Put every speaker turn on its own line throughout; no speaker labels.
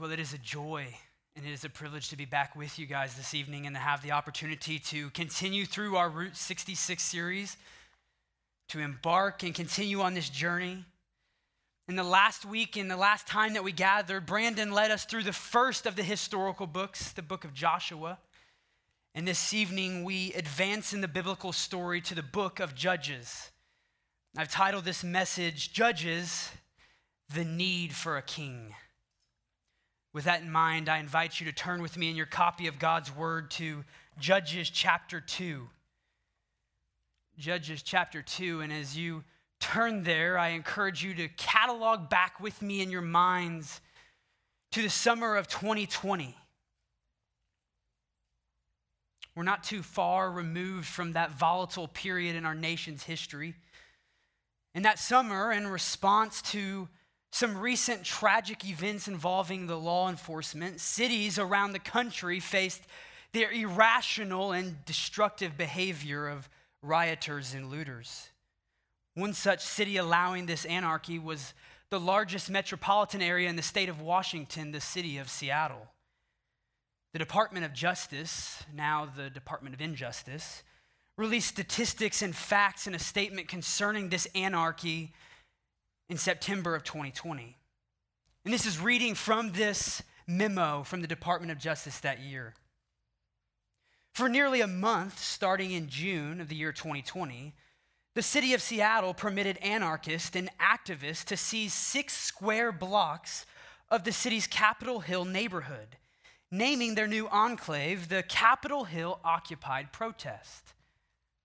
Well, it is a joy and it is a privilege to be back with you guys this evening and to have the opportunity to continue through our Route 66 series, to embark and continue on this journey. In the last week, in the last time that we gathered, Brandon led us through the first of the historical books, the book of Joshua. And this evening, we advance in the biblical story to the book of Judges. I've titled this message, Judges, the Need for a King. With that in mind, I invite you to turn with me in your copy of God's Word to Judges chapter 2. Judges chapter 2. And as you turn there, I encourage you to catalog back with me in your minds to the summer of 2020. We're not too far removed from that volatile period in our nation's history. In that summer, in response to some recent tragic events involving the law enforcement, cities around the country faced the irrational and destructive behavior of rioters and looters. One such city allowing this anarchy was the largest metropolitan area in the state of Washington, the city of Seattle. The Department of Justice, now the Department of Injustice, released statistics and facts in a statement concerning this anarchy in September of 2020. And this is reading from this memo from the Department of Justice that year. For nearly a month, starting in June of the year 2020, the city of Seattle permitted anarchists and activists to seize six square blocks of the city's Capitol Hill neighborhood, naming their new enclave the Capitol Hill Occupied Protest,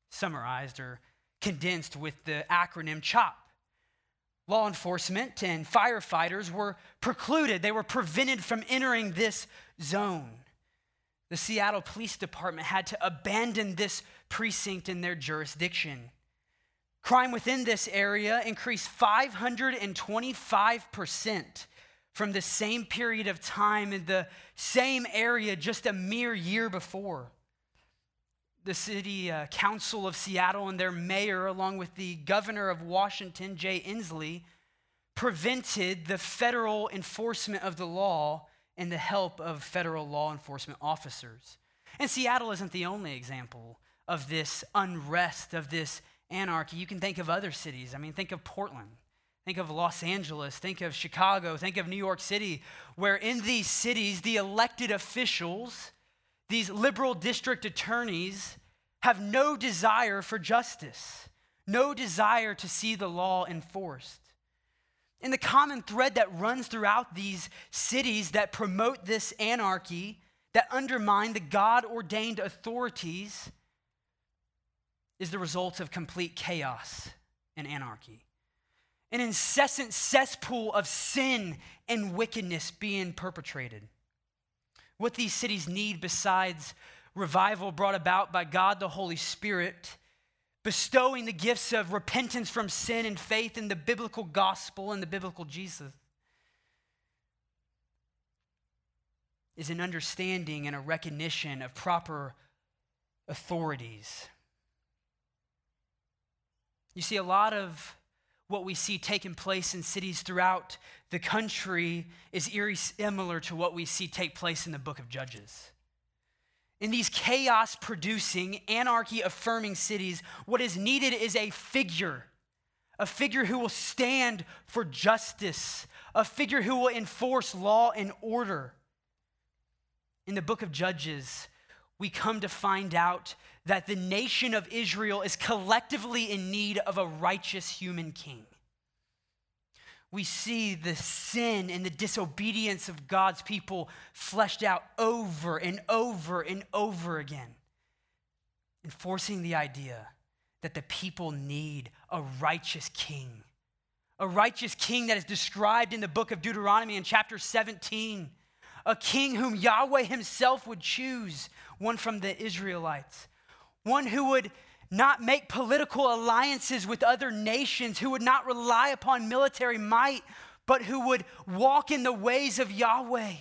summarized or condensed with the acronym CHOP law enforcement and firefighters were precluded, they were prevented from entering this zone. The Seattle Police Department had to abandon this precinct in their jurisdiction. Crime within this area increased 525% from the same period of time in the same area just a mere year before the city uh, council of Seattle and their mayor, along with the governor of Washington, Jay Inslee, prevented the federal enforcement of the law and the help of federal law enforcement officers. And Seattle isn't the only example of this unrest, of this anarchy. You can think of other cities. I mean, think of Portland. Think of Los Angeles, think of Chicago, think of New York City, where in these cities, the elected officials these liberal district attorneys have no desire for justice, no desire to see the law enforced. And the common thread that runs throughout these cities that promote this anarchy, that undermine the God ordained authorities, is the result of complete chaos and anarchy. An incessant cesspool of sin and wickedness being perpetrated. What these cities need, besides revival brought about by God the Holy Spirit, bestowing the gifts of repentance from sin and faith in the biblical gospel and the biblical Jesus, is an understanding and a recognition of proper authorities. You see, a lot of what we see taking place in cities throughout the country is eerie similar to what we see take place in the book of Judges. In these chaos producing, anarchy affirming cities, what is needed is a figure, a figure who will stand for justice, a figure who will enforce law and order. In the book of Judges, we come to find out that the nation of Israel is collectively in need of a righteous human king. We see the sin and the disobedience of God's people fleshed out over and over and over again, enforcing the idea that the people need a righteous king. A righteous king that is described in the book of Deuteronomy in chapter 17 a king whom Yahweh himself would choose, one from the Israelites, one who would not make political alliances with other nations, who would not rely upon military might, but who would walk in the ways of Yahweh,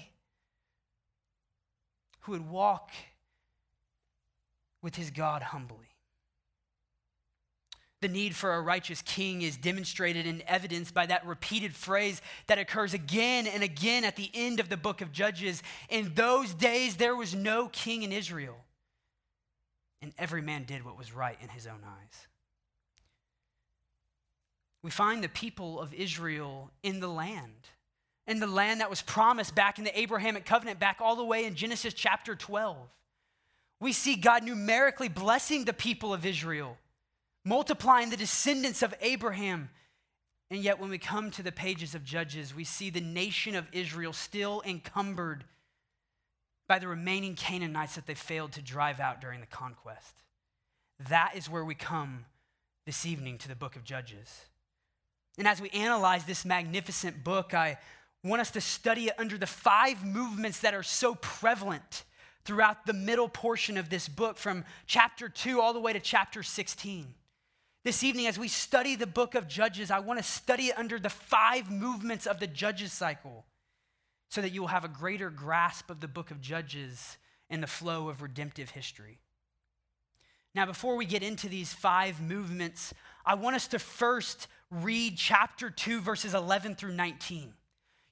who would walk with his God humbly. The need for a righteous king is demonstrated and evidenced by that repeated phrase that occurs again and again at the end of the book of Judges. In those days, there was no king in Israel, and every man did what was right in his own eyes. We find the people of Israel in the land, in the land that was promised back in the Abrahamic covenant, back all the way in Genesis chapter 12. We see God numerically blessing the people of Israel multiplying the descendants of Abraham. And yet, when we come to the pages of Judges, we see the nation of Israel still encumbered by the remaining Canaanites that they failed to drive out during the conquest. That is where we come this evening to the book of Judges. And as we analyze this magnificent book, I want us to study it under the five movements that are so prevalent throughout the middle portion of this book, from chapter 2 all the way to chapter 16. This evening, as we study the book of Judges, I want to study it under the five movements of the Judges cycle so that you will have a greater grasp of the book of Judges and the flow of redemptive history. Now, before we get into these five movements, I want us to first read chapter 2, verses 11 through 19.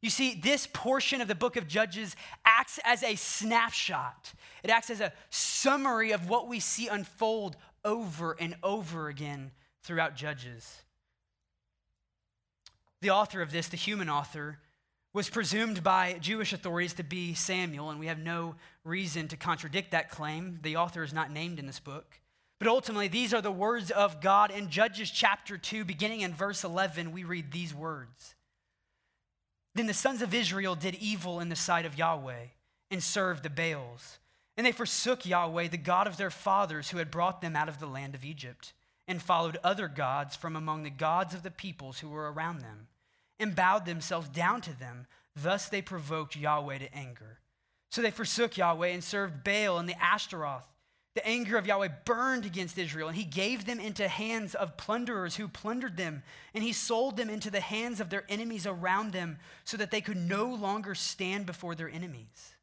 You see, this portion of the book of Judges acts as a snapshot. It acts as a summary of what we see unfold over and over again throughout Judges. The author of this, the human author, was presumed by Jewish authorities to be Samuel, and we have no reason to contradict that claim. The author is not named in this book. But ultimately, these are the words of God. In Judges chapter 2, beginning in verse 11, we read these words Then the sons of Israel did evil in the sight of Yahweh and served the Baals. And they forsook Yahweh, the God of their fathers, who had brought them out of the land of Egypt and followed other gods from among the gods of the peoples who were around them, and bowed themselves down to them. Thus they provoked Yahweh to anger. So they forsook Yahweh and served Baal and the Ashtaroth. The anger of Yahweh burned against Israel, and he gave them into hands of plunderers who plundered them, and he sold them into the hands of their enemies around them, so that they could no longer stand before their enemies.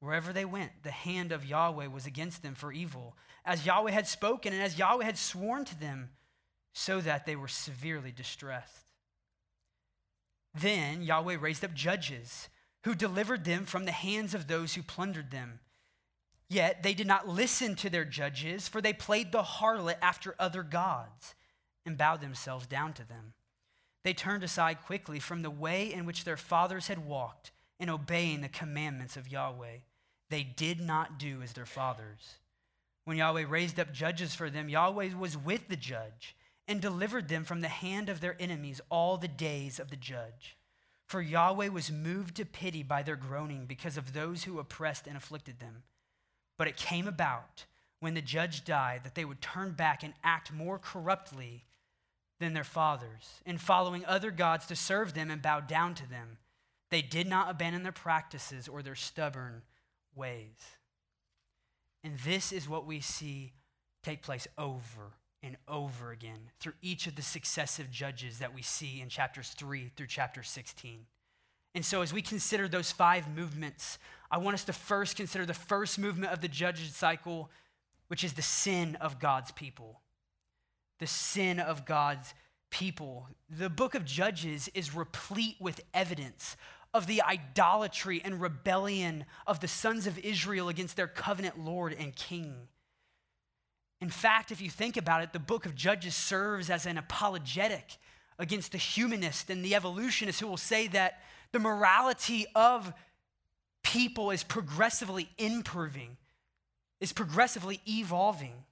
Wherever they went, the hand of Yahweh was against them for evil, as Yahweh had spoken and as Yahweh had sworn to them, so that they were severely distressed. Then Yahweh raised up judges who delivered them from the hands of those who plundered them. Yet they did not listen to their judges, for they played the harlot after other gods and bowed themselves down to them. They turned aside quickly from the way in which their fathers had walked in obeying the commandments of Yahweh they did not do as their fathers. When Yahweh raised up judges for them, Yahweh was with the judge and delivered them from the hand of their enemies all the days of the judge. For Yahweh was moved to pity by their groaning because of those who oppressed and afflicted them. But it came about when the judge died that they would turn back and act more corruptly than their fathers, in following other gods to serve them and bow down to them. They did not abandon their practices or their stubborn ways. And this is what we see take place over and over again through each of the successive judges that we see in chapters 3 through chapter 16. And so, as we consider those five movements, I want us to first consider the first movement of the judges cycle, which is the sin of God's people. The sin of God's people. The book of Judges is replete with evidence of the idolatry and rebellion of the sons of Israel against their covenant Lord and King. In fact, if you think about it, the book of Judges serves as an apologetic against the humanist and the evolutionist who will say that the morality of people is progressively improving, is progressively evolving.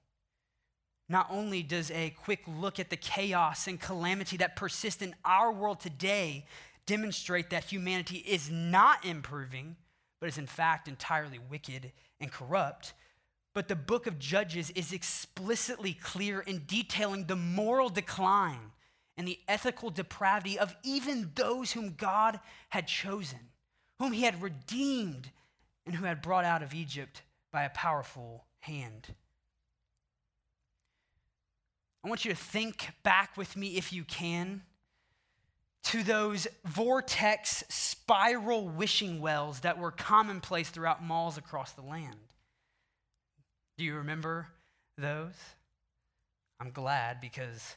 Not only does a quick look at the chaos and calamity that persist in our world today demonstrate that humanity is not improving, but is in fact entirely wicked and corrupt. But the book of Judges is explicitly clear in detailing the moral decline and the ethical depravity of even those whom God had chosen, whom he had redeemed, and who had brought out of Egypt by a powerful hand. I want you to think back with me, if you can, to those vortex spiral wishing wells that were commonplace throughout malls across the land. Do you remember those? I'm glad because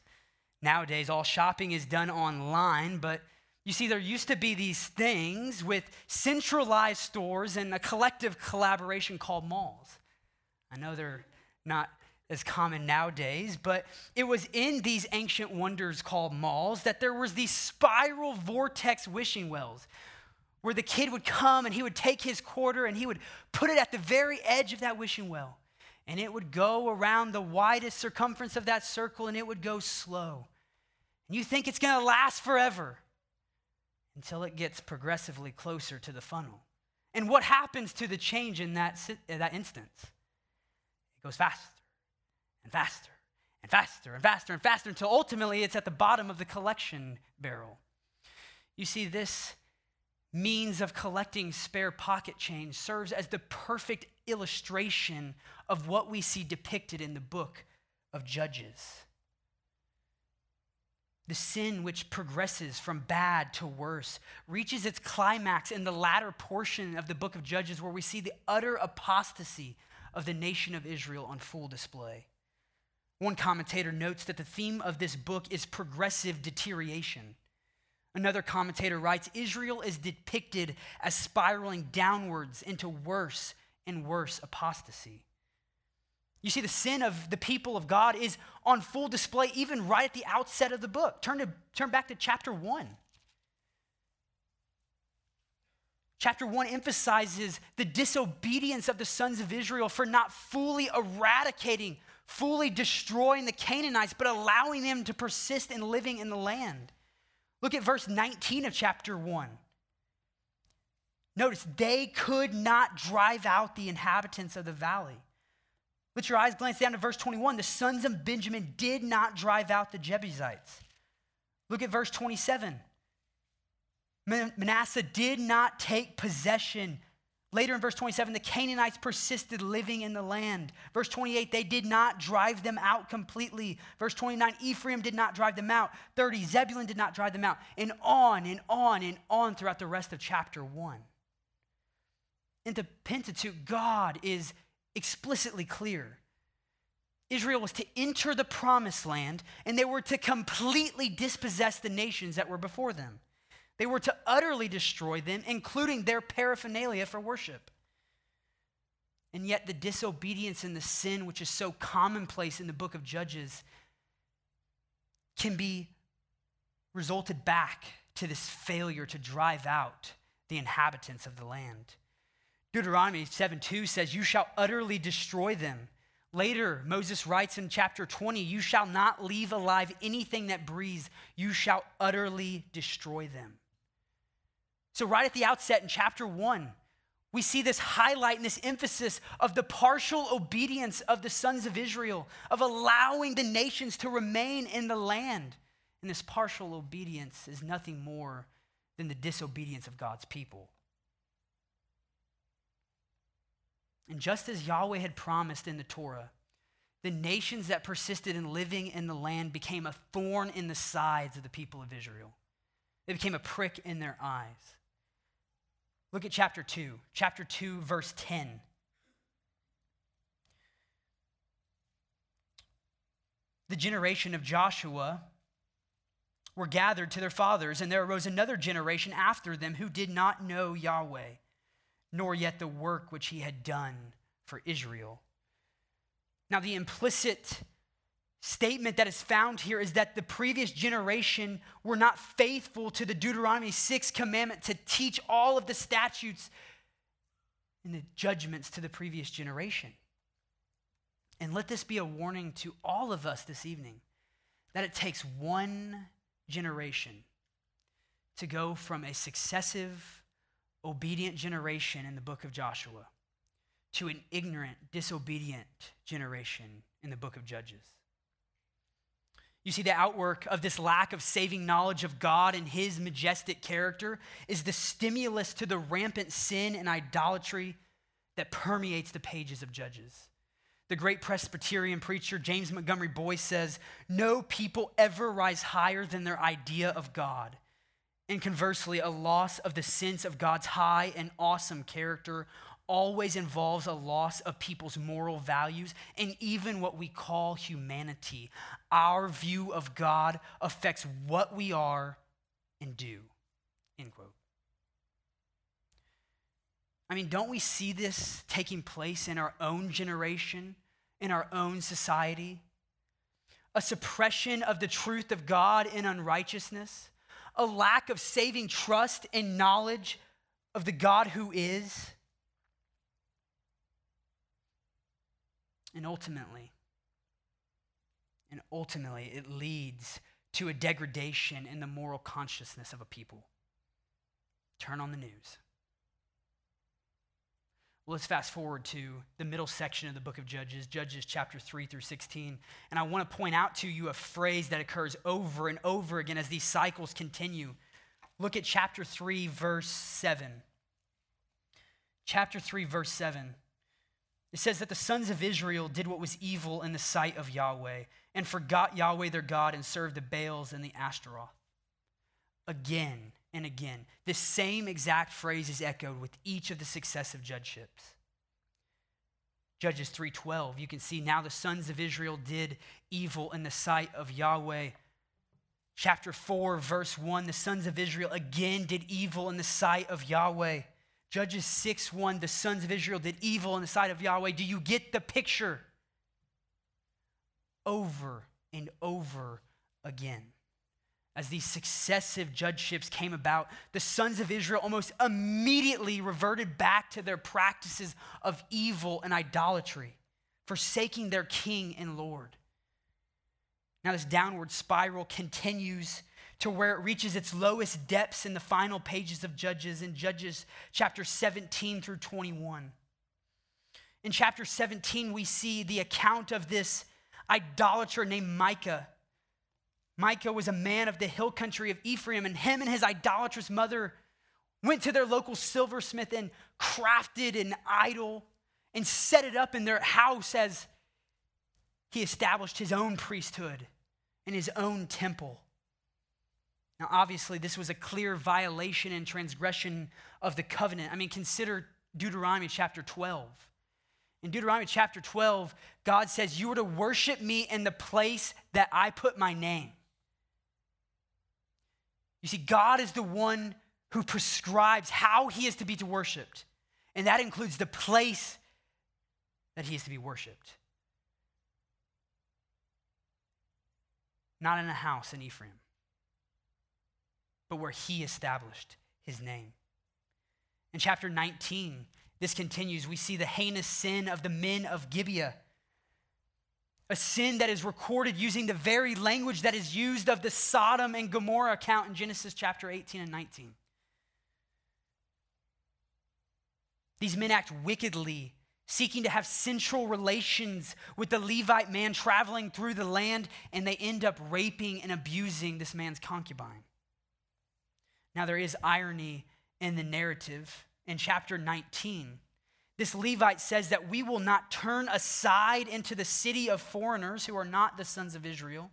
nowadays all shopping is done online, but you see, there used to be these things with centralized stores and a collective collaboration called malls. I know they're not as common nowadays, but it was in these ancient wonders called malls that there was these spiral vortex wishing wells where the kid would come and he would take his quarter and he would put it at the very edge of that wishing well. And it would go around the widest circumference of that circle and it would go slow. And you think it's going to last forever until it gets progressively closer to the funnel. And what happens to the change in that, that instance? It goes faster and faster and faster and faster and faster until ultimately it's at the bottom of the collection barrel. You see, this means of collecting spare pocket change serves as the perfect illustration of what we see depicted in the book of Judges. The sin which progresses from bad to worse reaches its climax in the latter portion of the book of Judges, where we see the utter apostasy of the nation of Israel on full display. One commentator notes that the theme of this book is progressive deterioration. Another commentator writes Israel is depicted as spiraling downwards into worse and worse apostasy. You see, the sin of the people of God is on full display even right at the outset of the book. Turn, to, turn back to chapter 1. Chapter 1 emphasizes the disobedience of the sons of Israel for not fully eradicating, fully destroying the Canaanites, but allowing them to persist in living in the land. Look at verse 19 of chapter 1. Notice, they could not drive out the inhabitants of the valley. Let your eyes glance down to verse 21. The sons of Benjamin did not drive out the Jebusites. Look at verse 27. Manasseh did not take possession. Later in verse 27, the Canaanites persisted living in the land. Verse 28, they did not drive them out completely. Verse 29, Ephraim did not drive them out. 30, Zebulun did not drive them out. And on and on and on throughout the rest of chapter 1. In the Pentateuch, God is explicitly clear. Israel was to enter the promised land and they were to completely dispossess the nations that were before them. They were to utterly destroy them, including their paraphernalia for worship. And yet, the disobedience and the sin, which is so commonplace in the book of Judges, can be resulted back to this failure to drive out the inhabitants of the land. Deuteronomy 7 2 says, You shall utterly destroy them. Later, Moses writes in chapter 20, You shall not leave alive anything that breathes, you shall utterly destroy them. So, right at the outset in chapter 1, we see this highlight and this emphasis of the partial obedience of the sons of Israel, of allowing the nations to remain in the land. And this partial obedience is nothing more than the disobedience of God's people. And just as Yahweh had promised in the Torah, the nations that persisted in living in the land became a thorn in the sides of the people of Israel. They became a prick in their eyes. Look at chapter 2, chapter 2, verse 10. The generation of Joshua were gathered to their fathers, and there arose another generation after them who did not know Yahweh nor yet the work which he had done for Israel. Now, the implicit statement that is found here is that the previous generation were not faithful to the Deuteronomy 6 commandment to teach all of the statutes and the judgments to the previous generation. And let this be a warning to all of us this evening that it takes one generation to go from a successive obedient generation in the book of Joshua to an ignorant, disobedient generation in the book of Judges. You see, the outwork of this lack of saving knowledge of God and his majestic character is the stimulus to the rampant sin and idolatry that permeates the pages of Judges. The great Presbyterian preacher James Montgomery Boice says, No people ever rise higher than their idea of God and conversely, a loss of the sense of God's high and awesome character always involves a loss of people's moral values and even what we call humanity. Our view of God affects what we are and do. End quote. I mean, don't we see this taking place in our own generation, in our own society? A suppression of the truth of God in unrighteousness, a lack of saving trust and knowledge of the God who is. And ultimately, and ultimately, it leads to a degradation in the moral consciousness of a people. Turn on the news. Well, let's fast forward to the middle section of the book of Judges, Judges chapter 3 through 16. And I want to point out to you a phrase that occurs over and over again as these cycles continue. Look at chapter 3, verse 7. Chapter 3, verse 7. It says that the sons of Israel did what was evil in the sight of Yahweh and forgot Yahweh their God and served the Baals and the Ashtaroth. Again, and again. This same exact phrase is echoed with each of the successive judgeships. Judges 3:12, you can see now the sons of Israel did evil in the sight of Yahweh. Chapter 4 verse 1, the sons of Israel again did evil in the sight of Yahweh. Judges 6 1, the sons of Israel did evil in the sight of Yahweh. Do you get the picture? Over and over again as these successive judgeships came about, the sons of Israel almost immediately reverted back to their practices of evil and idolatry, forsaking their king and Lord. Now, this downward spiral continues to where it reaches its lowest depths in the final pages of Judges, in Judges chapter 17 through 21. In chapter 17, we see the account of this idolater named Micah Micah was a man of the hill country of Ephraim, and him and his idolatrous mother went to their local silversmith and crafted an idol and set it up in their house as he established his own priesthood and his own temple. Now, obviously, this was a clear violation and transgression of the covenant. I mean, consider Deuteronomy chapter 12. In Deuteronomy chapter 12, God says, You are to worship me in the place that I put my name. You see, God is the one who prescribes how he is to be worshiped, and that includes the place that he is to be worshiped. Not in a house in Ephraim, but where he established his name. In chapter 19, this continues. We see the heinous sin of the men of Gibeah a sin that is recorded using the very language that is used of the Sodom and Gomorrah account in Genesis chapter 18 and 19. These men act wickedly, seeking to have sensual relations with the Levite man traveling through the land, and they end up raping and abusing this man's concubine. Now, there is irony in the narrative. In chapter 19, this Levite says that we will not turn aside into the city of foreigners who are not the sons of Israel.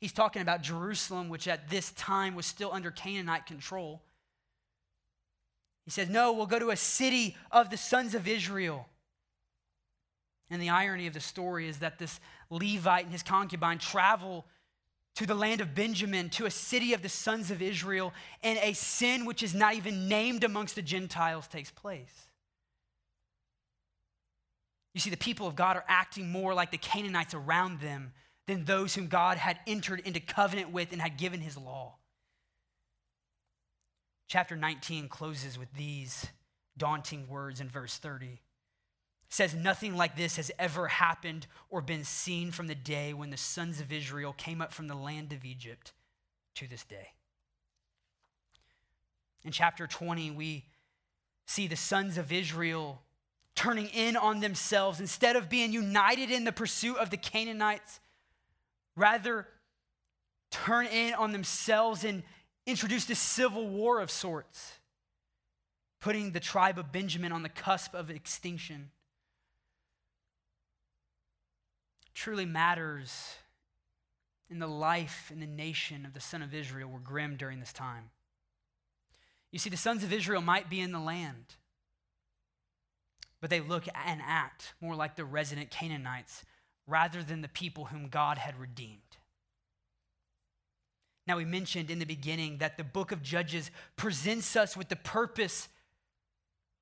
He's talking about Jerusalem, which at this time was still under Canaanite control. He says, No, we'll go to a city of the sons of Israel. And the irony of the story is that this Levite and his concubine travel to the land of Benjamin, to a city of the sons of Israel, and a sin which is not even named amongst the Gentiles takes place. You see, the people of God are acting more like the Canaanites around them than those whom God had entered into covenant with and had given his law. Chapter 19 closes with these daunting words in verse 30. It says, Nothing like this has ever happened or been seen from the day when the sons of Israel came up from the land of Egypt to this day. In chapter 20, we see the sons of Israel turning in on themselves instead of being united in the pursuit of the Canaanites, rather turn in on themselves and introduce a civil war of sorts, putting the tribe of Benjamin on the cusp of extinction. Truly matters in the life and the nation of the son of Israel were grim during this time. You see, the sons of Israel might be in the land but they look and act more like the resident Canaanites rather than the people whom God had redeemed. Now, we mentioned in the beginning that the book of Judges presents us with the purpose,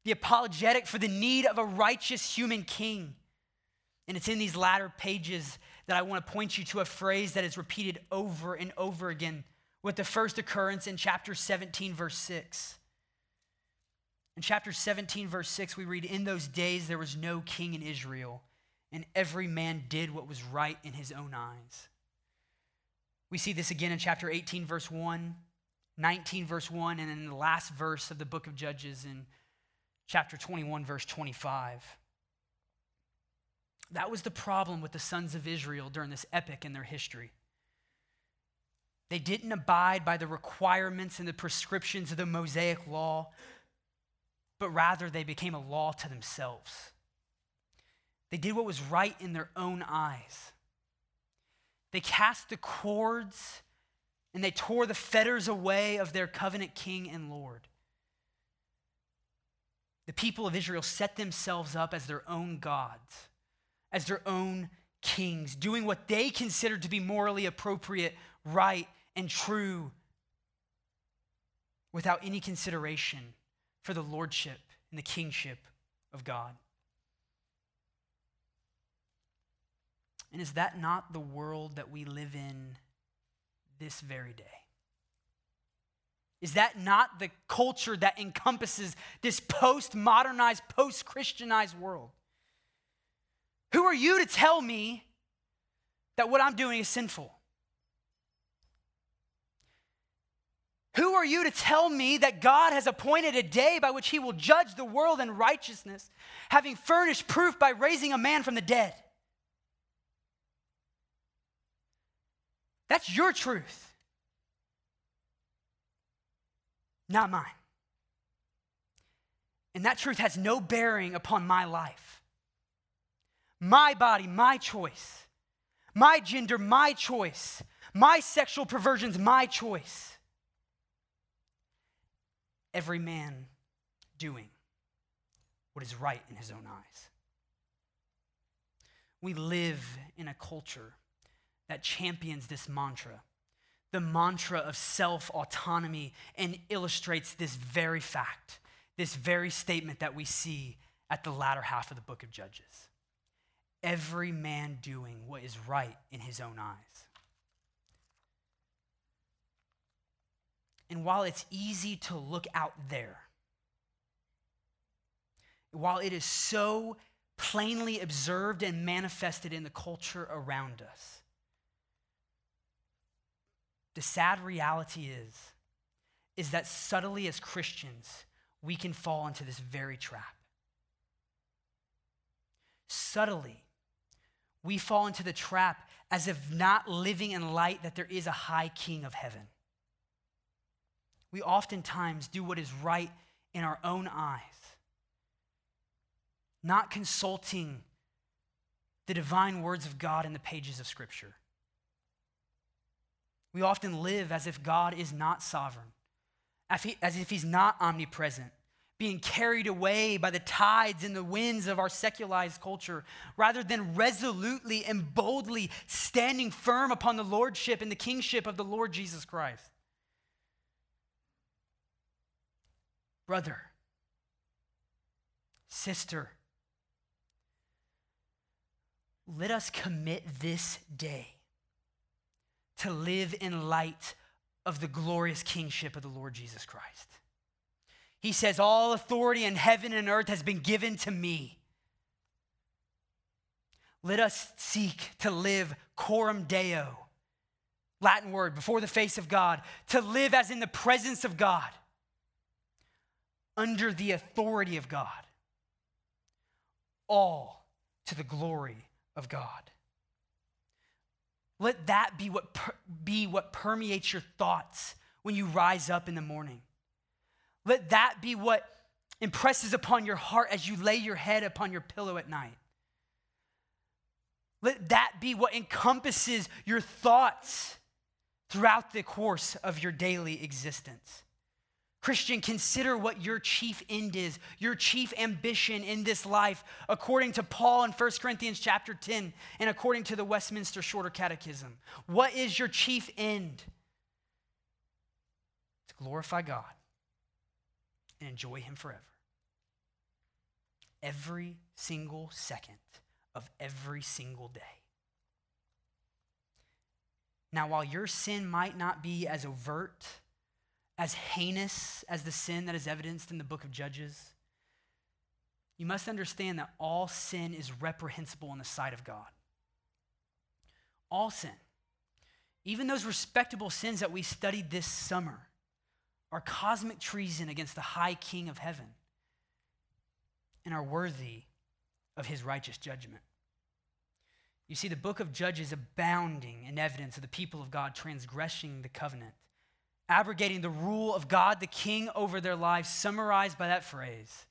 the apologetic for the need of a righteous human king. And it's in these latter pages that I want to point you to a phrase that is repeated over and over again with the first occurrence in chapter 17, verse 6. In chapter 17, verse 6, we read, In those days there was no king in Israel, and every man did what was right in his own eyes. We see this again in chapter 18, verse 1, 19, verse 1, and in the last verse of the book of Judges in chapter 21, verse 25. That was the problem with the sons of Israel during this epic in their history. They didn't abide by the requirements and the prescriptions of the Mosaic law, but rather they became a law to themselves. They did what was right in their own eyes. They cast the cords and they tore the fetters away of their covenant king and Lord. The people of Israel set themselves up as their own gods, as their own kings, doing what they considered to be morally appropriate, right, and true without any consideration for the lordship and the kingship of God. And is that not the world that we live in this very day? Is that not the culture that encompasses this post modernized, post Christianized world? Who are you to tell me that what I'm doing is sinful? Who are you to tell me that God has appointed a day by which he will judge the world in righteousness, having furnished proof by raising a man from the dead? That's your truth, not mine. And that truth has no bearing upon my life. My body, my choice. My gender, my choice. My sexual perversions, my choice. Every man doing what is right in his own eyes. We live in a culture that champions this mantra, the mantra of self autonomy, and illustrates this very fact, this very statement that we see at the latter half of the book of Judges. Every man doing what is right in his own eyes. And while it's easy to look out there, while it is so plainly observed and manifested in the culture around us, the sad reality is, is that subtly as Christians, we can fall into this very trap. Subtly, we fall into the trap as if not living in light that there is a high king of heaven. We oftentimes do what is right in our own eyes, not consulting the divine words of God in the pages of Scripture. We often live as if God is not sovereign, as if He's not omnipresent, being carried away by the tides and the winds of our secularized culture, rather than resolutely and boldly standing firm upon the lordship and the kingship of the Lord Jesus Christ. Brother, sister, let us commit this day to live in light of the glorious kingship of the Lord Jesus Christ. He says, All authority in heaven and earth has been given to me. Let us seek to live coram deo, Latin word, before the face of God, to live as in the presence of God, under the authority of God, all to the glory of God. Let that be what, per, be what permeates your thoughts when you rise up in the morning. Let that be what impresses upon your heart as you lay your head upon your pillow at night. Let that be what encompasses your thoughts throughout the course of your daily existence. Christian, consider what your chief end is, your chief ambition in this life, according to Paul in 1 Corinthians chapter 10 and according to the Westminster Shorter Catechism. What is your chief end? To glorify God and enjoy Him forever. Every single second of every single day. Now, while your sin might not be as overt, as heinous as the sin that is evidenced in the book of Judges, you must understand that all sin is reprehensible in the sight of God. All sin, even those respectable sins that we studied this summer, are cosmic treason against the high king of heaven and are worthy of his righteous judgment. You see, the book of Judges abounding in evidence of the people of God transgressing the covenant abrogating the rule of God, the king over their lives, summarized by that phrase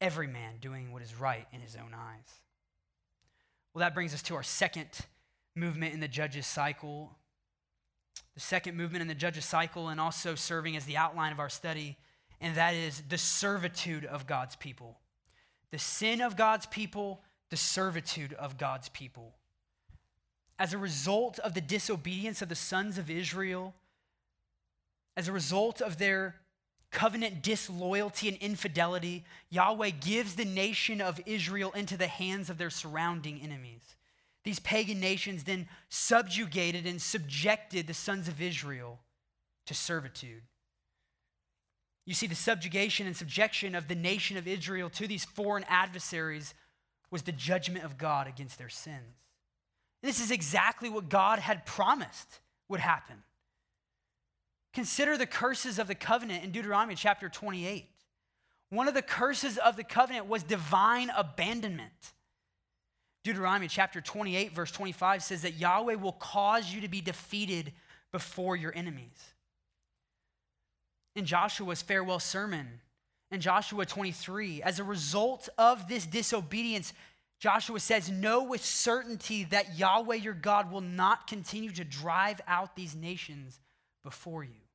every man doing what is right in his own eyes. Well, that brings us to our second movement in the judges cycle. The second movement in the judges cycle, and also serving as the outline of our study, and that is the servitude of God's people. The sin of God's people, the servitude of God's people. As a result of the disobedience of the sons of Israel, as a result of their covenant disloyalty and infidelity, Yahweh gives the nation of Israel into the hands of their surrounding enemies. These pagan nations then subjugated and subjected the sons of Israel to servitude. You see, the subjugation and subjection of the nation of Israel to these foreign adversaries was the judgment of God against their sins. And this is exactly what God had promised would happen. Consider the curses of the covenant in Deuteronomy chapter 28. One of the curses of the covenant was divine abandonment. Deuteronomy chapter 28, verse 25 says that Yahweh will cause you to be defeated before your enemies. In Joshua's farewell sermon, in Joshua 23, as a result of this disobedience, Joshua says, Know with certainty that Yahweh your God will not continue to drive out these nations before you.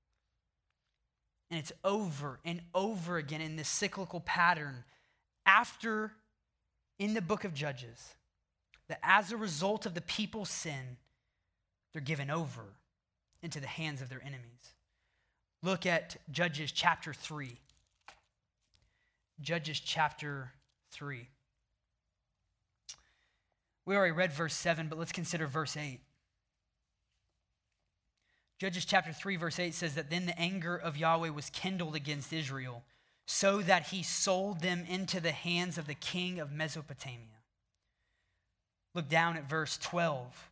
And it's over and over again in this cyclical pattern after in the book of Judges that as a result of the people's sin, they're given over into the hands of their enemies. Look at Judges chapter 3. Judges chapter 3. We already read verse 7, but let's consider verse 8. Judges chapter 3, verse 8 says that then the anger of Yahweh was kindled against Israel, so that he sold them into the hands of the king of Mesopotamia. Look down at verse 12.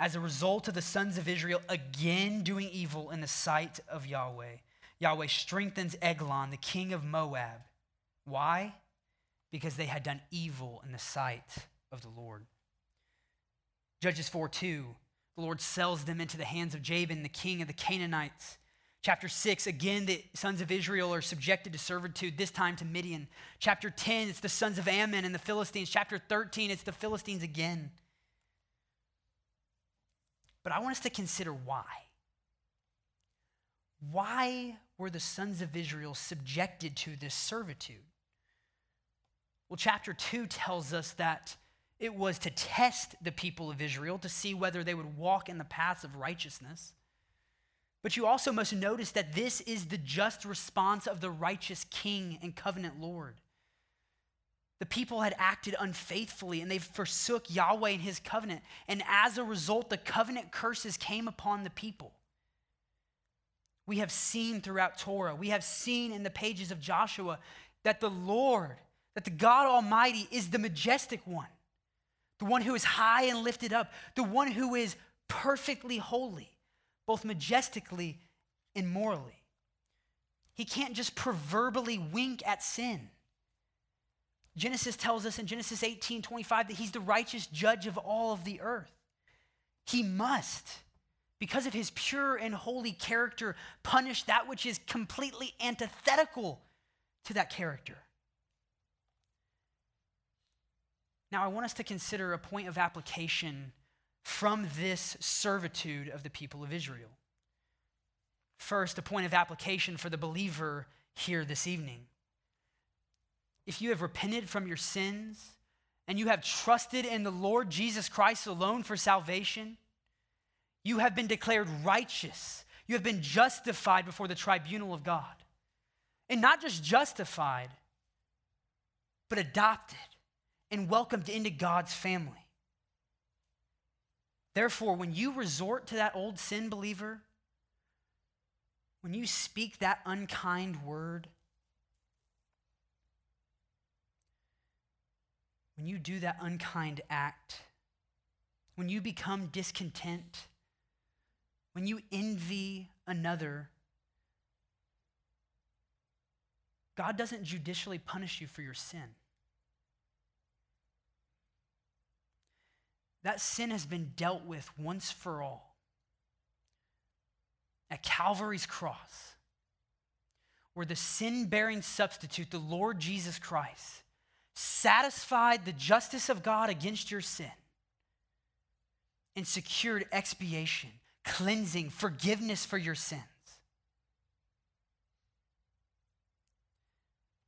As a result of the sons of Israel again doing evil in the sight of Yahweh, Yahweh strengthens Eglon, the king of Moab. Why? Because they had done evil in the sight of the Lord. Judges 4 2 the Lord sells them into the hands of Jabin, the king of the Canaanites. Chapter 6, again, the sons of Israel are subjected to servitude, this time to Midian. Chapter 10, it's the sons of Ammon and the Philistines. Chapter 13, it's the Philistines again. But I want us to consider why. Why were the sons of Israel subjected to this servitude? Well, chapter 2 tells us that it was to test the people of Israel to see whether they would walk in the paths of righteousness. But you also must notice that this is the just response of the righteous king and covenant Lord. The people had acted unfaithfully and they forsook Yahweh and his covenant. And as a result, the covenant curses came upon the people. We have seen throughout Torah, we have seen in the pages of Joshua that the Lord, that the God Almighty is the majestic one the one who is high and lifted up, the one who is perfectly holy, both majestically and morally. He can't just proverbially wink at sin. Genesis tells us in Genesis 18 25 that he's the righteous judge of all of the earth. He must, because of his pure and holy character, punish that which is completely antithetical to that character. Now, I want us to consider a point of application from this servitude of the people of Israel. First, a point of application for the believer here this evening. If you have repented from your sins and you have trusted in the Lord Jesus Christ alone for salvation, you have been declared righteous. You have been justified before the tribunal of God. And not just justified, but adopted and welcomed into God's family. Therefore, when you resort to that old sin believer, when you speak that unkind word, when you do that unkind act, when you become discontent, when you envy another, God doesn't judicially punish you for your sin. That sin has been dealt with once for all at Calvary's cross, where the sin bearing substitute, the Lord Jesus Christ, satisfied the justice of God against your sin and secured expiation, cleansing, forgiveness for your sins.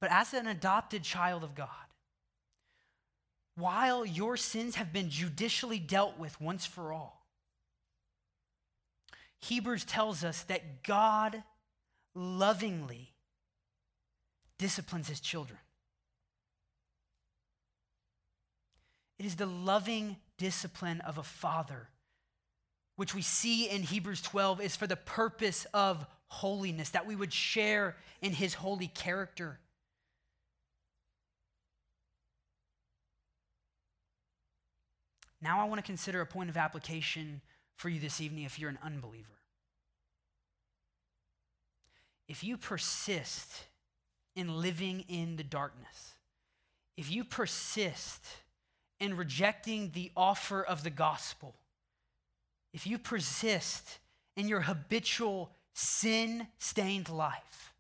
But as an adopted child of God, while your sins have been judicially dealt with once for all, Hebrews tells us that God lovingly disciplines his children. It is the loving discipline of a father, which we see in Hebrews 12 is for the purpose of holiness, that we would share in his holy character. Now, I want to consider a point of application for you this evening if you're an unbeliever. If you persist in living in the darkness, if you persist in rejecting the offer of the gospel, if you persist in your habitual sin stained life,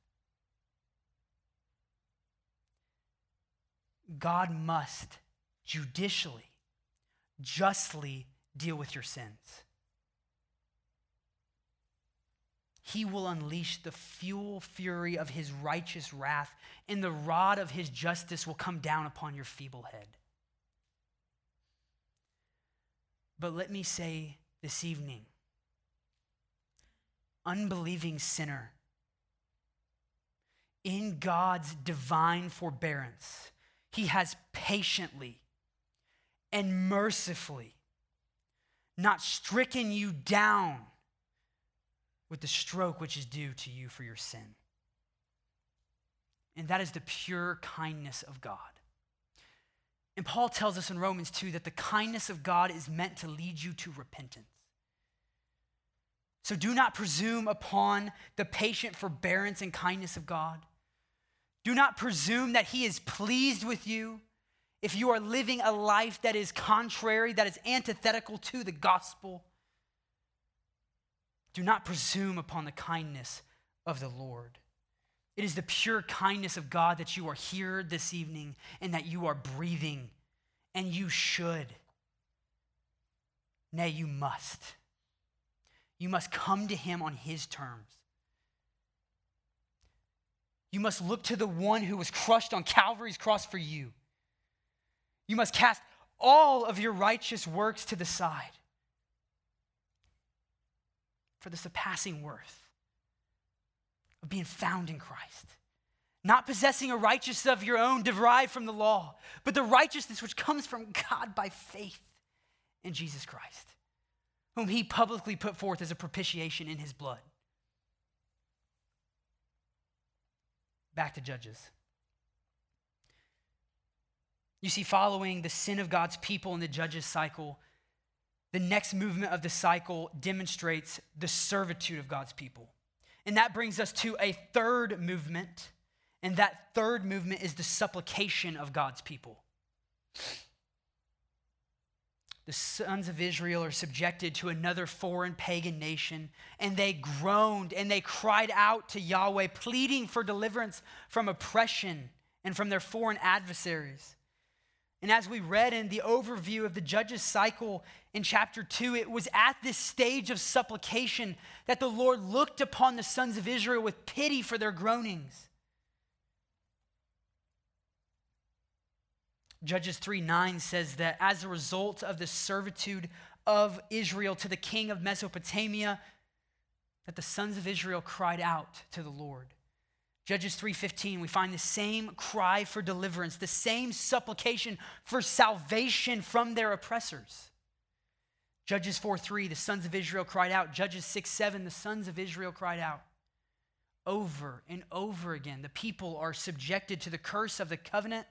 God must judicially, justly deal with your sins. He will unleash the fuel fury of his righteous wrath, and the rod of his justice will come down upon your feeble head. But let me say this evening unbelieving sinner, in God's divine forbearance, He has patiently and mercifully not stricken you down with the stroke which is due to you for your sin. And that is the pure kindness of God. And Paul tells us in Romans 2 that the kindness of God is meant to lead you to repentance. So do not presume upon the patient forbearance and kindness of God. Do not presume that he is pleased with you if you are living a life that is contrary, that is antithetical to the gospel. Do not presume upon the kindness of the Lord. It is the pure kindness of God that you are here this evening and that you are breathing, and you should. Nay, you must. You must come to Him on His terms. You must look to the one who was crushed on Calvary's cross for you. You must cast all of your righteous works to the side for the surpassing worth of being found in Christ. Not possessing a righteousness of your own derived from the law, but the righteousness which comes from God by faith in Jesus Christ, whom he publicly put forth as a propitiation in his blood. Back to Judges. You see, following the sin of God's people in the Judges cycle, the next movement of the cycle demonstrates the servitude of God's people. And that brings us to a third movement. And that third movement is the supplication of God's people. The sons of Israel are subjected to another foreign pagan nation, and they groaned and they cried out to Yahweh, pleading for deliverance from oppression and from their foreign adversaries. And as we read in the overview of the judges' cycle in chapter 2, it was at this stage of supplication that the Lord looked upon the sons of Israel with pity for their groanings. Judges 3 9 says that as a result of the servitude of Israel to the king of Mesopotamia, that the sons of Israel cried out to the Lord. Judges 3:15 we find the same cry for deliverance, the same supplication for salvation from their oppressors. Judges 4:3 the sons of Israel cried out. Judges 6:7 the sons of Israel cried out. Over and over again the people are subjected to the curse of the covenant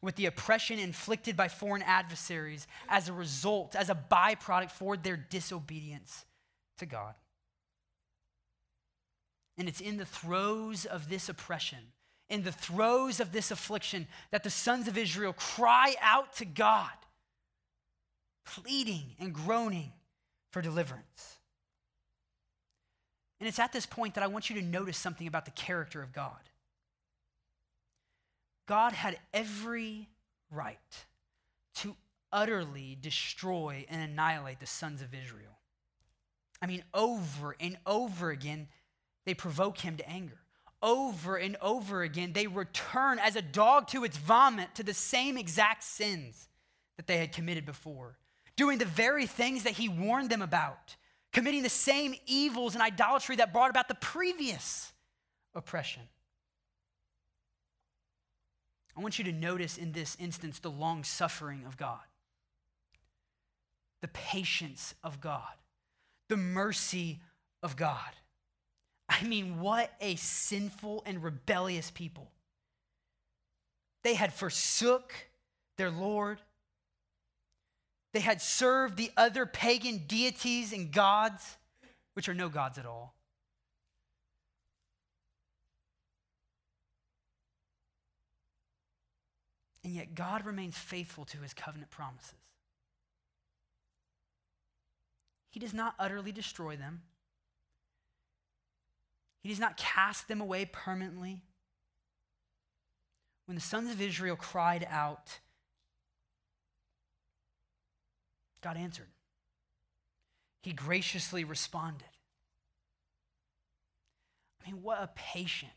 with the oppression inflicted by foreign adversaries as a result, as a byproduct for their disobedience to God. And it's in the throes of this oppression, in the throes of this affliction, that the sons of Israel cry out to God, pleading and groaning for deliverance. And it's at this point that I want you to notice something about the character of God. God had every right to utterly destroy and annihilate the sons of Israel. I mean, over and over again, they provoke him to anger. Over and over again, they return as a dog to its vomit to the same exact sins that they had committed before, doing the very things that he warned them about, committing the same evils and idolatry that brought about the previous oppression. I want you to notice in this instance the long suffering of God, the patience of God, the mercy of God. I mean, what a sinful and rebellious people. They had forsook their Lord. They had served the other pagan deities and gods, which are no gods at all. And yet, God remains faithful to his covenant promises. He does not utterly destroy them, he does not cast them away permanently. When the sons of Israel cried out, God answered. He graciously responded. I mean, what a patient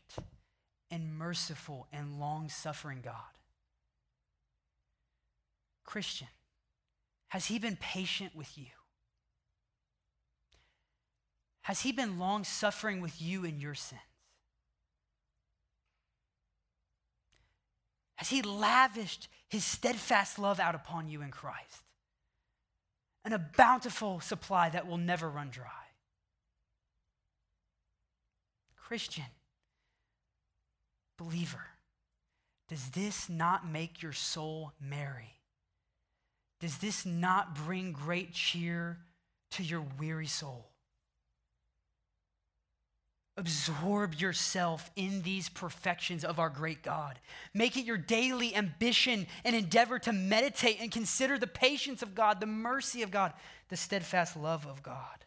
and merciful and long suffering God. Christian, has He been patient with you? Has he been long suffering with you in your sins? Has he lavished his steadfast love out upon you in Christ? And a bountiful supply that will never run dry. Christian, believer, does this not make your soul merry? Does this not bring great cheer to your weary soul? Absorb yourself in these perfections of our great God. Make it your daily ambition and endeavor to meditate and consider the patience of God, the mercy of God, the steadfast love of God.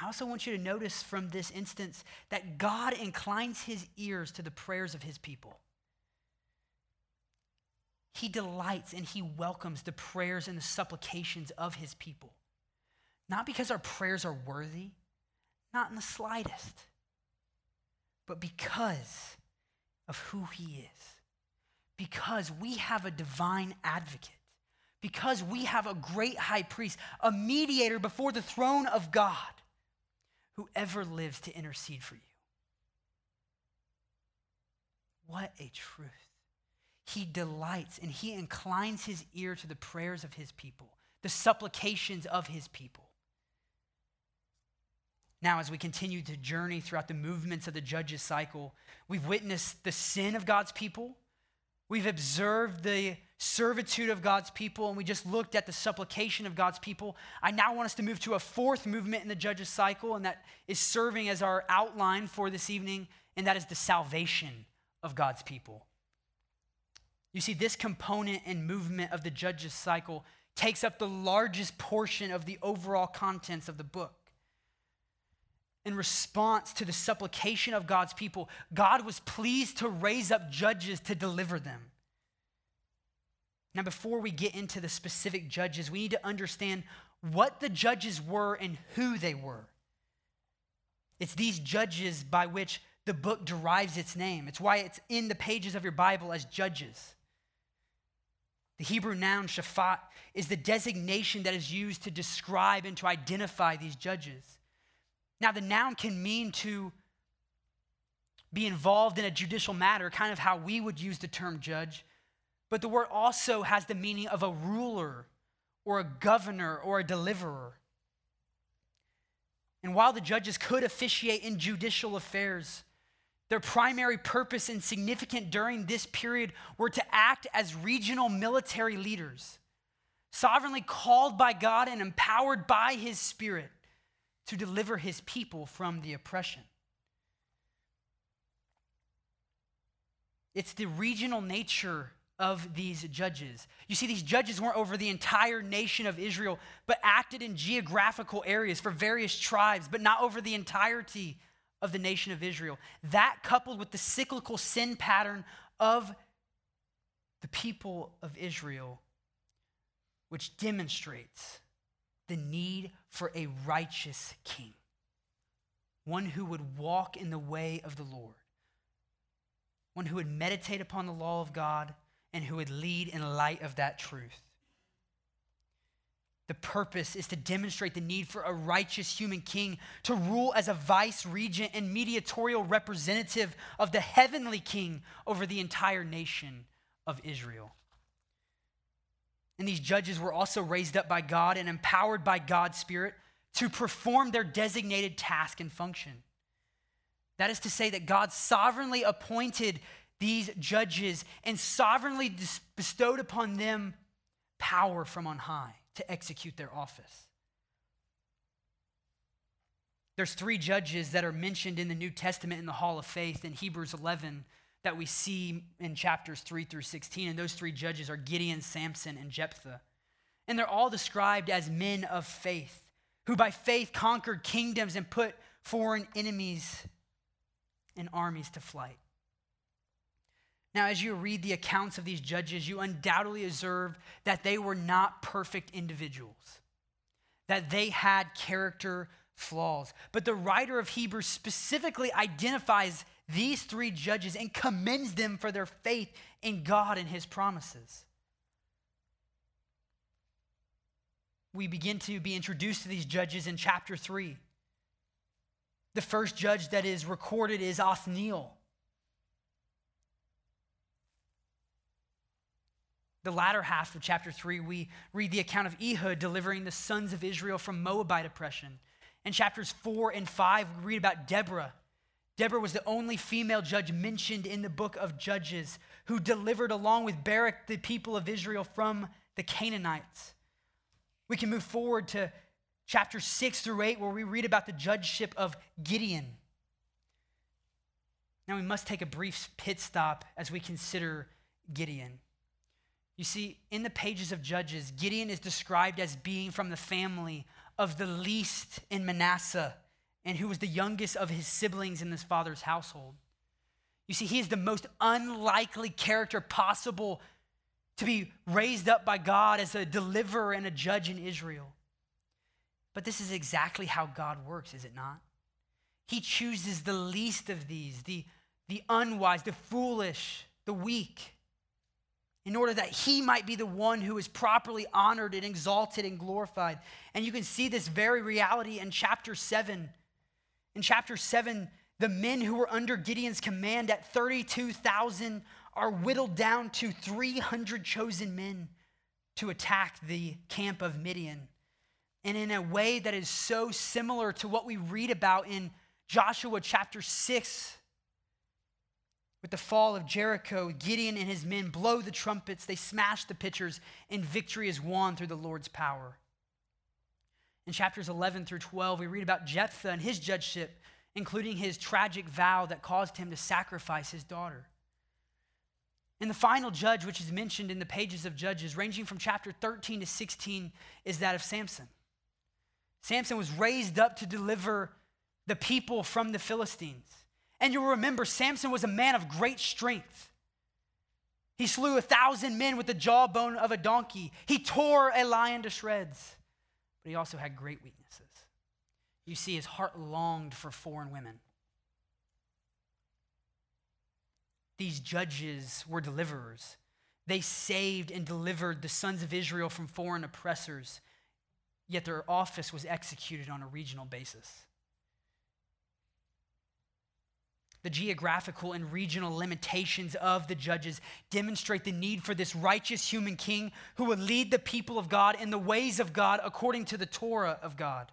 I also want you to notice from this instance that God inclines his ears to the prayers of his people. He delights and he welcomes the prayers and the supplications of his people. Not because our prayers are worthy, not in the slightest. But because of who he is, because we have a divine advocate, because we have a great high priest, a mediator before the throne of God who ever lives to intercede for you. What a truth. He delights and he inclines his ear to the prayers of his people, the supplications of his people. Now, as we continue to journey throughout the movements of the judges cycle, we've witnessed the sin of God's people. We've observed the servitude of God's people, and we just looked at the supplication of God's people. I now want us to move to a fourth movement in the judges cycle, and that is serving as our outline for this evening, and that is the salvation of God's people. You see, this component and movement of the judges cycle takes up the largest portion of the overall contents of the book. In response to the supplication of God's people, God was pleased to raise up judges to deliver them. Now, before we get into the specific judges, we need to understand what the judges were and who they were. It's these judges by which the book derives its name. It's why it's in the pages of your Bible as judges. The Hebrew noun shaphat is the designation that is used to describe and to identify these judges. Now, the noun can mean to be involved in a judicial matter, kind of how we would use the term judge, but the word also has the meaning of a ruler or a governor or a deliverer. And while the judges could officiate in judicial affairs, their primary purpose and significant during this period were to act as regional military leaders, sovereignly called by God and empowered by his spirit to deliver his people from the oppression. It's the regional nature of these judges. You see, these judges weren't over the entire nation of Israel, but acted in geographical areas for various tribes, but not over the entirety of the nation of Israel. That coupled with the cyclical sin pattern of the people of Israel, which demonstrates the need for a righteous king, one who would walk in the way of the Lord, one who would meditate upon the law of God and who would lead in light of that truth. The purpose is to demonstrate the need for a righteous human king to rule as a vice regent and mediatorial representative of the heavenly king over the entire nation of Israel. And these judges were also raised up by God and empowered by God's Spirit to perform their designated task and function. That is to say, that God sovereignly appointed these judges and sovereignly bestowed upon them power from on high to execute their office. There's three judges that are mentioned in the New Testament in the Hall of Faith in Hebrews 11 that we see in chapters 3 through 16. And those three judges are Gideon, Samson, and Jephthah. And they're all described as men of faith, who by faith conquered kingdoms and put foreign enemies and armies to flight. Now, as you read the accounts of these judges, you undoubtedly observe that they were not perfect individuals, that they had character flaws. But the writer of Hebrews specifically identifies these three judges and commends them for their faith in God and his promises. We begin to be introduced to these judges in chapter 3. The first judge that is recorded is Othniel. The latter half of chapter 3, we read the account of Ehud delivering the sons of Israel from Moabite oppression. In chapters 4 and 5, we read about Deborah Deborah was the only female judge mentioned in the book of Judges who delivered, along with Barak, the people of Israel from the Canaanites. We can move forward to chapter 6 through 8, where we read about the judgeship of Gideon. Now, we must take a brief pit stop as we consider Gideon. You see, in the pages of Judges, Gideon is described as being from the family of the least in Manasseh and who was the youngest of his siblings in his father's household. You see, he is the most unlikely character possible to be raised up by God as a deliverer and a judge in Israel. But this is exactly how God works, is it not? He chooses the least of these, the, the unwise, the foolish, the weak, in order that he might be the one who is properly honored and exalted and glorified. And you can see this very reality in chapter 7 in chapter 7, the men who were under Gideon's command at 32,000 are whittled down to 300 chosen men to attack the camp of Midian. And in a way that is so similar to what we read about in Joshua chapter 6, with the fall of Jericho, Gideon and his men blow the trumpets, they smash the pitchers, and victory is won through the Lord's power. In chapters 11 through 12, we read about Jephthah and his judgeship, including his tragic vow that caused him to sacrifice his daughter. And the final judge, which is mentioned in the pages of Judges, ranging from chapter 13 to 16, is that of Samson. Samson was raised up to deliver the people from the Philistines. And you'll remember Samson was a man of great strength. He slew a thousand men with the jawbone of a donkey. He tore a lion to shreds. But he also had great weaknesses. You see, his heart longed for foreign women. These judges were deliverers. They saved and delivered the sons of Israel from foreign oppressors, yet their office was executed on a regional basis. The geographical and regional limitations of the judges demonstrate the need for this righteous human king who would lead the people of God in the ways of God according to the Torah of God.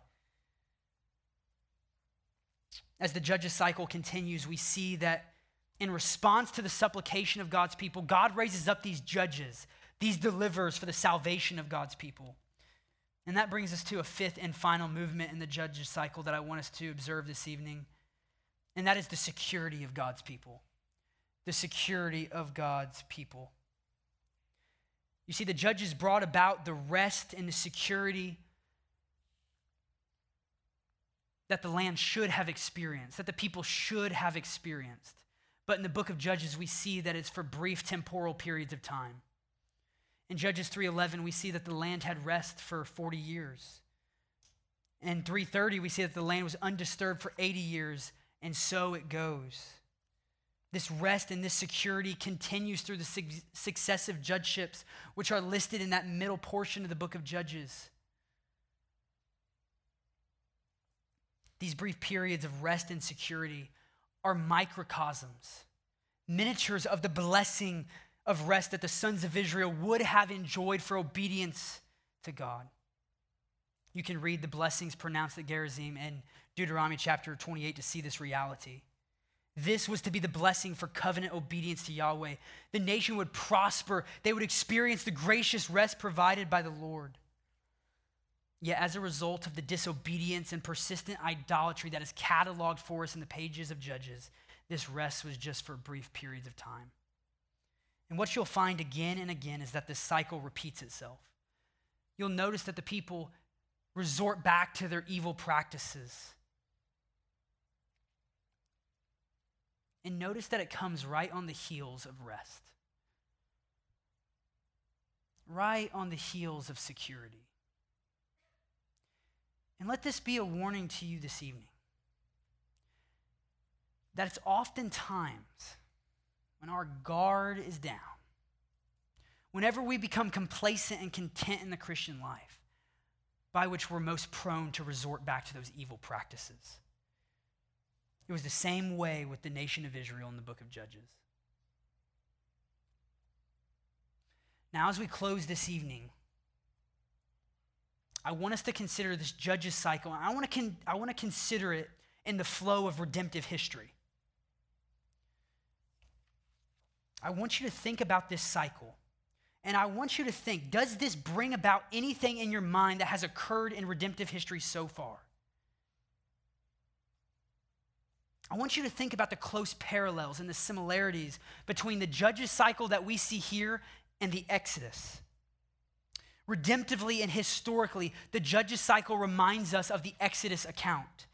As the judges cycle continues, we see that in response to the supplication of God's people, God raises up these judges, these deliverers for the salvation of God's people. And that brings us to a fifth and final movement in the judges cycle that I want us to observe this evening and that is the security of God's people. The security of God's people. You see, the judges brought about the rest and the security that the land should have experienced, that the people should have experienced. But in the book of Judges, we see that it's for brief temporal periods of time. In Judges 3:11, we see that the land had rest for 40 years. In 330, we see that the land was undisturbed for 80 years and so it goes. This rest and this security continues through the su- successive judgeships, which are listed in that middle portion of the book of Judges. These brief periods of rest and security are microcosms, miniatures of the blessing of rest that the sons of Israel would have enjoyed for obedience to God. You can read the blessings pronounced at Gerizim and Deuteronomy chapter 28 to see this reality. This was to be the blessing for covenant obedience to Yahweh. The nation would prosper, they would experience the gracious rest provided by the Lord. Yet, as a result of the disobedience and persistent idolatry that is cataloged for us in the pages of Judges, this rest was just for brief periods of time. And what you'll find again and again is that this cycle repeats itself. You'll notice that the people resort back to their evil practices. And notice that it comes right on the heels of rest, right on the heels of security. And let this be a warning to you this evening that it's oftentimes when our guard is down, whenever we become complacent and content in the Christian life, by which we're most prone to resort back to those evil practices. It was the same way with the nation of Israel in the book of Judges. Now, as we close this evening, I want us to consider this Judges cycle. I want to, con- I want to consider it in the flow of redemptive history. I want you to think about this cycle. And I want you to think does this bring about anything in your mind that has occurred in redemptive history so far? I want you to think about the close parallels and the similarities between the Judges cycle that we see here and the Exodus. Redemptively and historically, the Judges cycle reminds us of the Exodus account.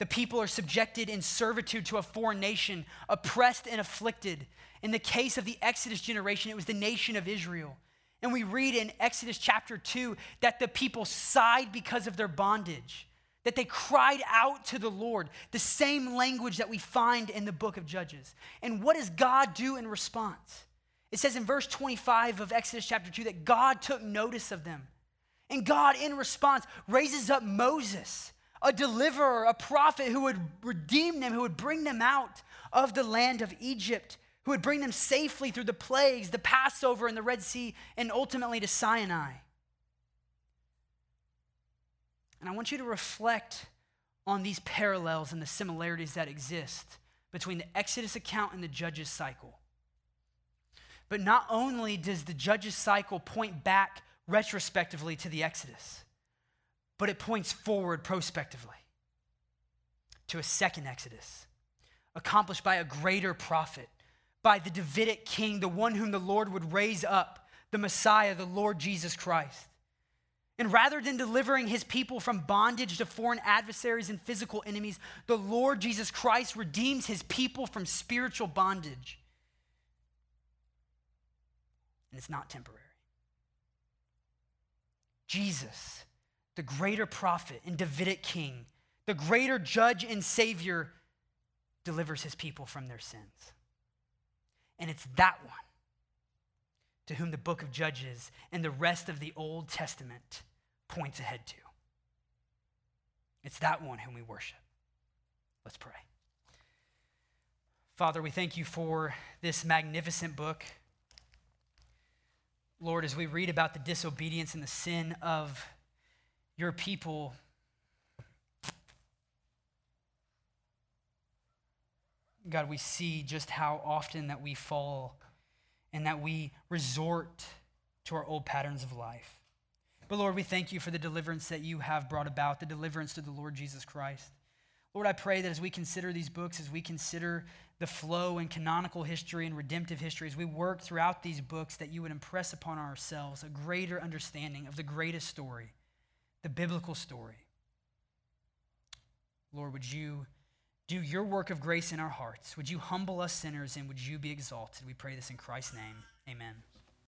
The people are subjected in servitude to a foreign nation, oppressed and afflicted. In the case of the Exodus generation, it was the nation of Israel. And we read in Exodus chapter 2 that the people sighed because of their bondage that they cried out to the Lord, the same language that we find in the book of Judges. And what does God do in response? It says in verse 25 of Exodus chapter 2 that God took notice of them. And God, in response, raises up Moses, a deliverer, a prophet who would redeem them, who would bring them out of the land of Egypt, who would bring them safely through the plagues, the Passover, and the Red Sea, and ultimately to Sinai. And I want you to reflect on these parallels and the similarities that exist between the Exodus account and the Judges cycle. But not only does the Judges cycle point back retrospectively to the Exodus, but it points forward prospectively to a second Exodus, accomplished by a greater prophet, by the Davidic king, the one whom the Lord would raise up, the Messiah, the Lord Jesus Christ. And rather than delivering his people from bondage to foreign adversaries and physical enemies, the Lord Jesus Christ redeems his people from spiritual bondage. And it's not temporary. Jesus, the greater prophet and Davidic king, the greater judge and savior, delivers his people from their sins. And it's that one to whom the book of Judges and the rest of the Old Testament points ahead to. It's that one whom we worship. Let's pray. Father, we thank you for this magnificent book. Lord, as we read about the disobedience and the sin of your people, God, we see just how often that we fall and that we resort to our old patterns of life. But Lord, we thank you for the deliverance that you have brought about, the deliverance to the Lord Jesus Christ. Lord, I pray that as we consider these books, as we consider the flow and canonical history and redemptive history, as we work throughout these books, that you would impress upon ourselves a greater understanding of the greatest story, the biblical story. Lord, would you do your work of grace in our hearts? Would you humble us sinners and would you be exalted? We pray this in Christ's name. Amen.